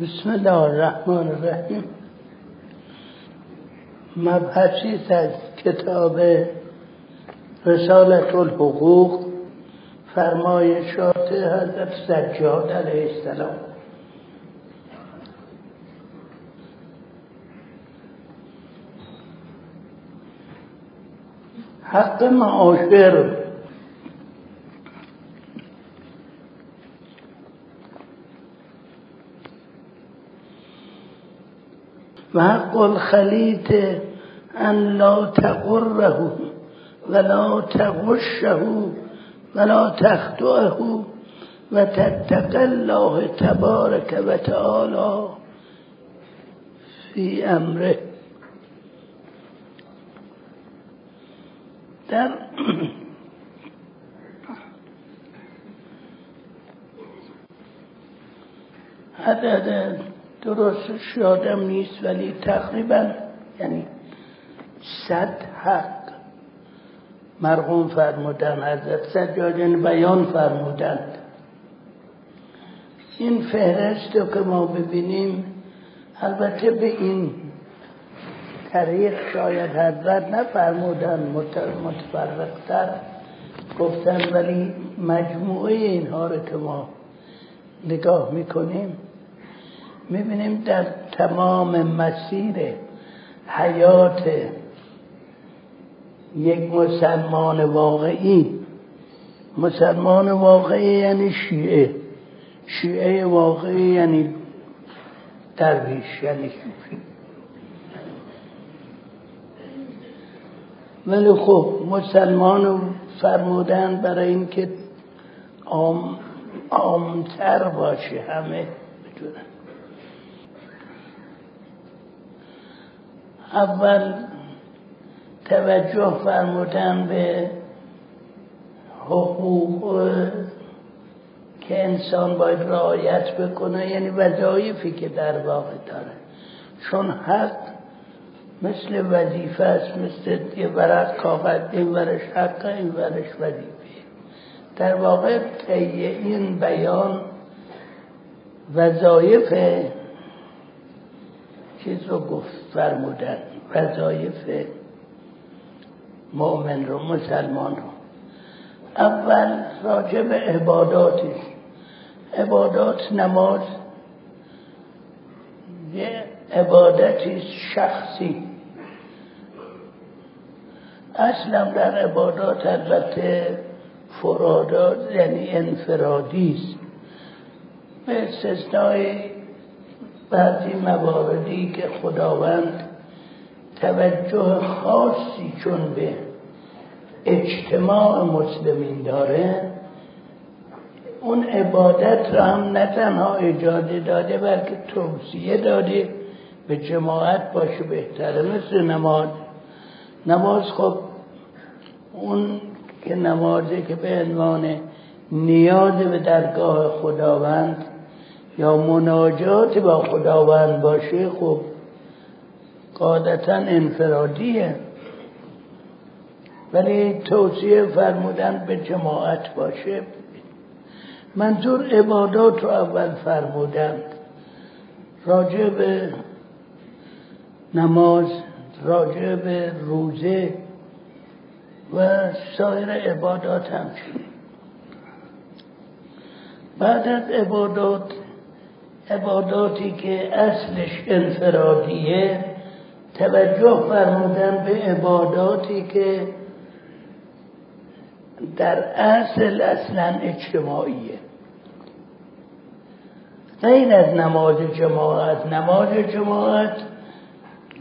بسم الله الرحمن الرحیم. مبحثی از کتاب رسالت الحقوق؟ فرمایشات حضرت سجاد علیه السلام. حق معاشر و حق الخلیط ان لا تقره ولا تغشه ولا تخطئه و تتق الله تبارک و تعالی فی امره در عدد درستش یادم نیست ولی تقریبا یعنی صد حق. مرحوم فرمودن حضرت سجادن بیان فرمودند. این فهرست رو که ما ببینیم البته به این طریق شاید حضرت نفرمودن متفرقتر گفتن ولی مجموعه اینها رو که ما نگاه می‌کنیم می‌بینیم در تمام مسیر حیات یک مسلمان واقعی. مسلمان واقعی یعنی شیعه. شیعه واقعی یعنی درویش یعنی صوفی. ولی خب مسلمان فرمودن برای اینکه عام عامتر باشه همه. بدونن اول توجه فرمودن به حقوق که انسان باید رعایت بکنه یعنی وظایفی که در واقع داره. چون حق مثل وظیفه است مثل یه ورق کاغذ این ورش حق این ورش وظیفه. در واقع طی این بیان وظایف چیز رو گفت فرمودن. وظایف مؤمن رو مسلمان رو. اول راجع به عباداتی عبادات نماز. یه عبادتی شخصی. اصلا در عبادات البته فرادات یعنی انفرادی است. به استثنای بعضی مواردی که خداوند توجه خاصی چون به اجتماع مسلمین داره اون عبادت را هم نه تنها اجازه داده بلکه توصیه داده به جماعت باشه بهتره مثل نماز. نماز خب اون که نمازه که به عنوان نیاز به درگاه خداوند یا مناجات با خداوند باشه خب قادتا انفرادیه. ولی توصیه فرمودن به جماعت باشه. منظور عبادات رو اول فرمودند راجع به نماز راجع به روزه و سایر عبادات همچنین. بعد از عبادات عباداتی که اصلش انفرادیه توجه فرمودن به عباداتی که در اصل اصلا اجتماعیه. غیر از نماز جماعت نماز جماعت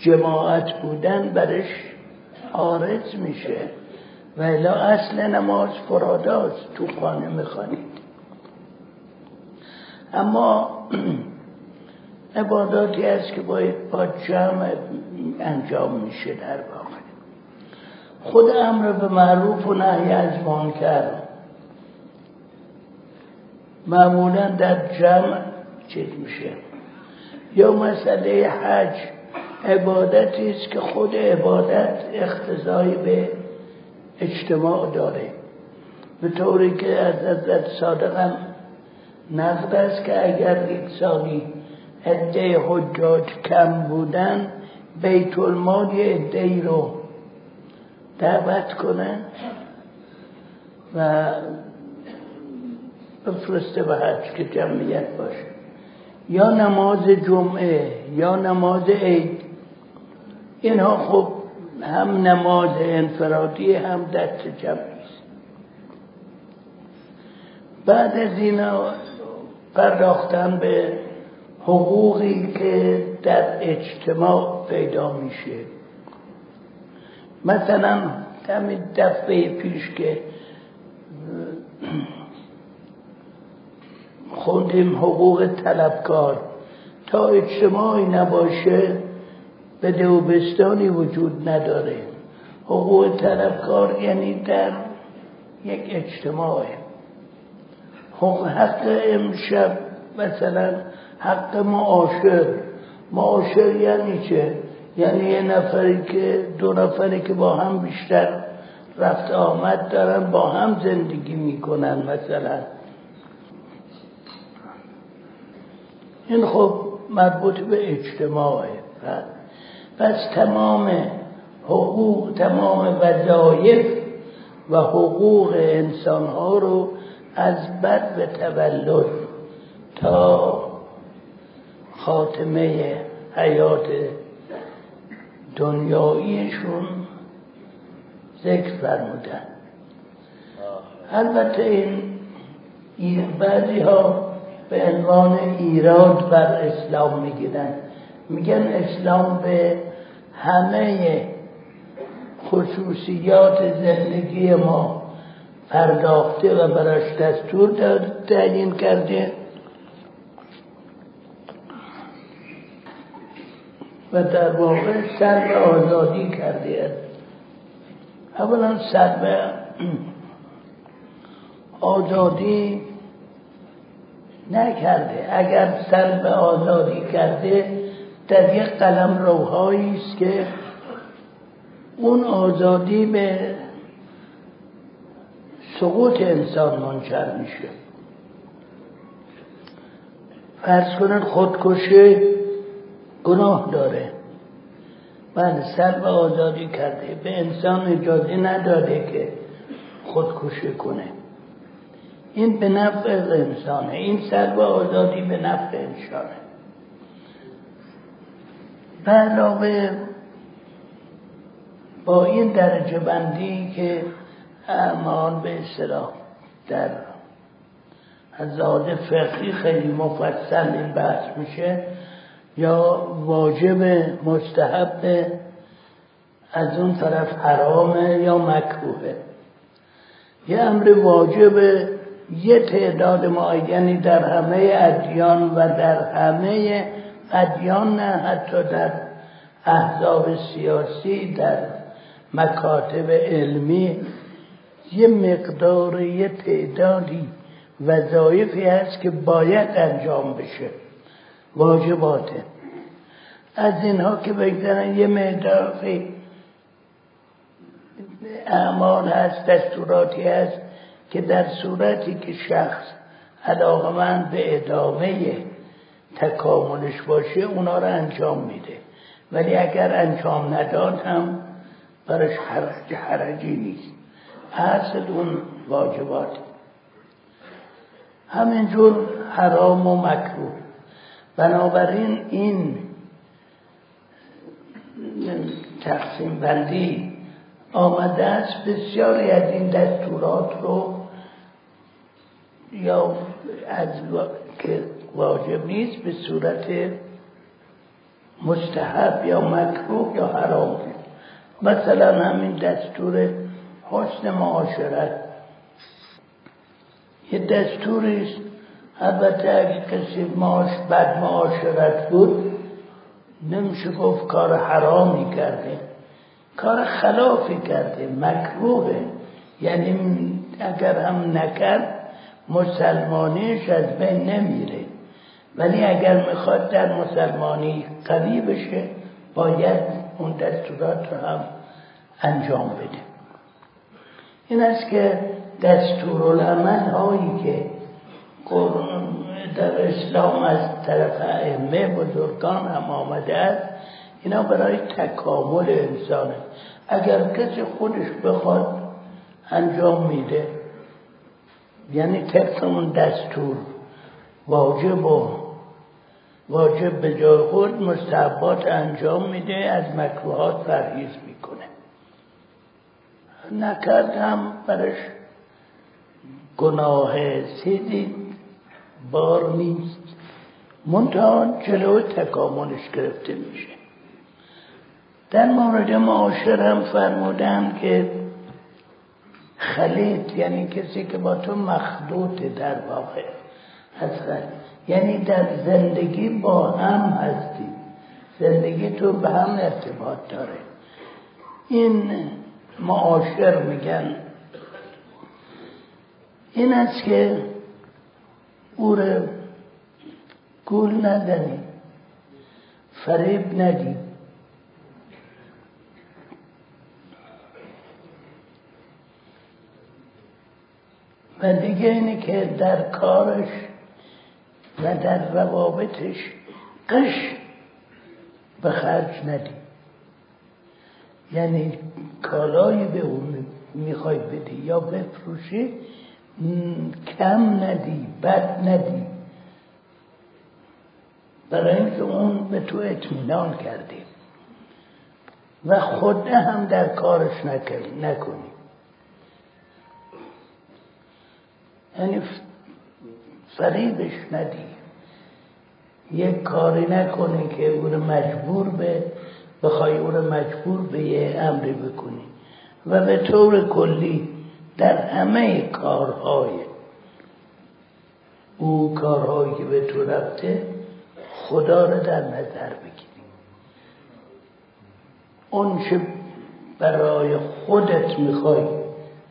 جماعت بودن برش آرز میشه. و اصل نماز فراداست تو خانه می‌خوانید. اما عباداتی است که باید با جمع انجام میشه در واقع. خود امر به معروف و نهی از منکر. معمولا در جمع چیز میشه. یا مسئله حج عبادتی است که خود عبادت اختزایی به اجتماع داره. به طوری که از حضرت صادقم نقد است که اگر یک سالی عده حجاج کم بودن بیت المال یه عده رو دعوت کنه و بفرسته به حج که جمعیت باشه. یا نماز جمعه یا نماز عید. اینها خب هم نماز انفرادی هم دست جمعی است. بعد از اینا پرداختن به حقوقی که در اجتماع پیدا میشه. مثلا همین دفعه پیش که خوندیم حقوق طلبکار تا اجتماعی نباشه به دوبستانی وجود نداره. حقوق طلبکار یعنی در یک اجتماع حقوق حق امشب مثلا حق معاشر. معاشر یعنی چه؟ یعنی یه نفری که دو نفری که با هم بیشتر رفت آمد دارن با هم زندگی می‌کنن مثلا. این خب مربوط به اجتماعه. پس تمام حقوق تمام وظایف و حقوق انسان ها رو از بد به تولد تا خاتمه حیات دنیاییشون ذکر فرمودن. البته این بعضی ها به عنوان ایراد بر اسلام می‌گیرن. میگن اسلام به همه خصوصیات زندگی ما پرداخته و براش دستور تعیین کرده و در واقع سر آزادی کرده اولا سر آزادی نکرده. اگر سر آزادی کرده در یک قلم روهایی است که اون آزادی به سقوط انسان منجر میشه. فرض کنن خودکشی گناه داره. بله سر آزادی کرده. به انسان اجازه نداده که خودکشی کنه. این به نفع انسانه. این سر آزادی به نفع انسانه. به علاوه با این درجه بندی که اعمال به اصطلاح در از فقهی خیلی مفصل این بحث میشه یا واجب مستحب از اون طرف حرامه یا مکروهه. یه امر واجب یه تعداد معینی در همه ادیان و در همه ادیان نه حتی در احزاب سیاسی در مکاتب علمی یه مقدار یه تعدادی وظایفی هست که باید انجام بشه. واجباته. از اینها که بگذارن یه مقداری اعمال هست دستوراتی هست که در صورتی که شخص علاقمند به ادامه تکاملش باشه اونا رو انجام میده. ولی اگر انجام نداد هم برش حرج حرجی نیست. اصل اون واجبات همینجور حرام و مکروه. بنابراین این تقسیم بندی آمده است. بسیاری از این دستورات رو یا از که واجب نیست به صورت مستحب یا مکروه یا حرام. مثلا همین دستور حسن معاشرت. یه دستوری است. البته اگه کسی معاش بد معاشرت بود نمیشه گفت کار حرامی کرده. کار خلافی کرده مکروهه. یعنی اگر هم نکرد مسلمانیش از بین نمیره. ولی اگر می‌خواد در مسلمانی قوی بشه باید اون دستورات رو هم انجام بده. این است که دستورالعمل هایی که در اسلام از طرف ائمه بزرگان هم آمده است اینا برای تکامل انسانه. اگر کسی خودش بخواد انجام میده یعنی طبق اون دستور واجب و واجب به جای خود مستحبات انجام میده از مکروهات پرهیز می‌کنه. نکرد هم برش. گناه سیدی بار نیست. منتها جلو تکاملش گرفته میشه. در مورد معاشر هم فرمودن که خلید یعنی کسی که با تو مخلوط در واقع هست یعنی در زندگی با هم هستی. زندگی تو به هم ارتباط داره. این معاشر میگن. این است که او رو گول ندنی فریب ندی. و دیگه اینه که در کارش و در روابطش قش به خرج ندی. یعنی کالایی به اون می‌خوای بدی یا بفروشی کم ندی بد ندی. برای اینکه اون به تو اطمینان کردی و خود هم در کارش نکنی. یعنی فریبش ندی. یک کاری نکنی که او مجبور به بخوای او رو مجبور به یه امری بکنی. و به طور کلی در همه کارهای او کارهایی که به تو رفته خدا رو در نظر بگیری. اون چه برای خودت می‌خوای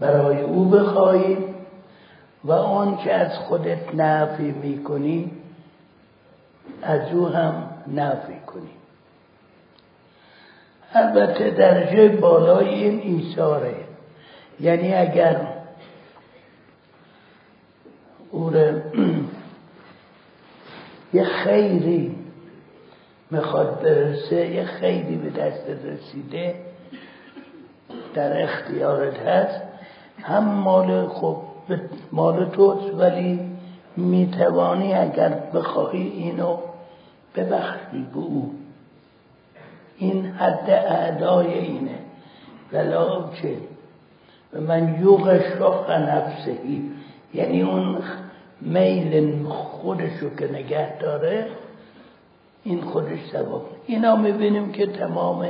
برای او بخوای و آن که از خودت نفی می‌کنی از او هم نفی کنی. البته درجه بالای این ایثاره یعنی اگر او یه خیری می‌خواد برسه یه خیری به دست رسیده در اختیارت هست هم مال خوب مال توست ولی می‌توانی اگر بخواهی اینو ببخشی به او. این حد اعدای اینه. چه و من یوغ شخ نفسهی. یعنی اون میل خودشو که نگه داره این خودش سبب اینا می‌بینیم که تمام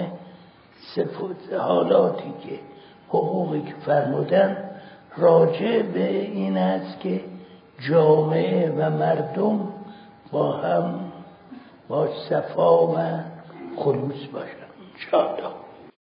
صفات حالاتی که حقوقی که فرمودن راجع به این است که جامعه و مردم با هم با صفا و Konumuz başka. İnşallah.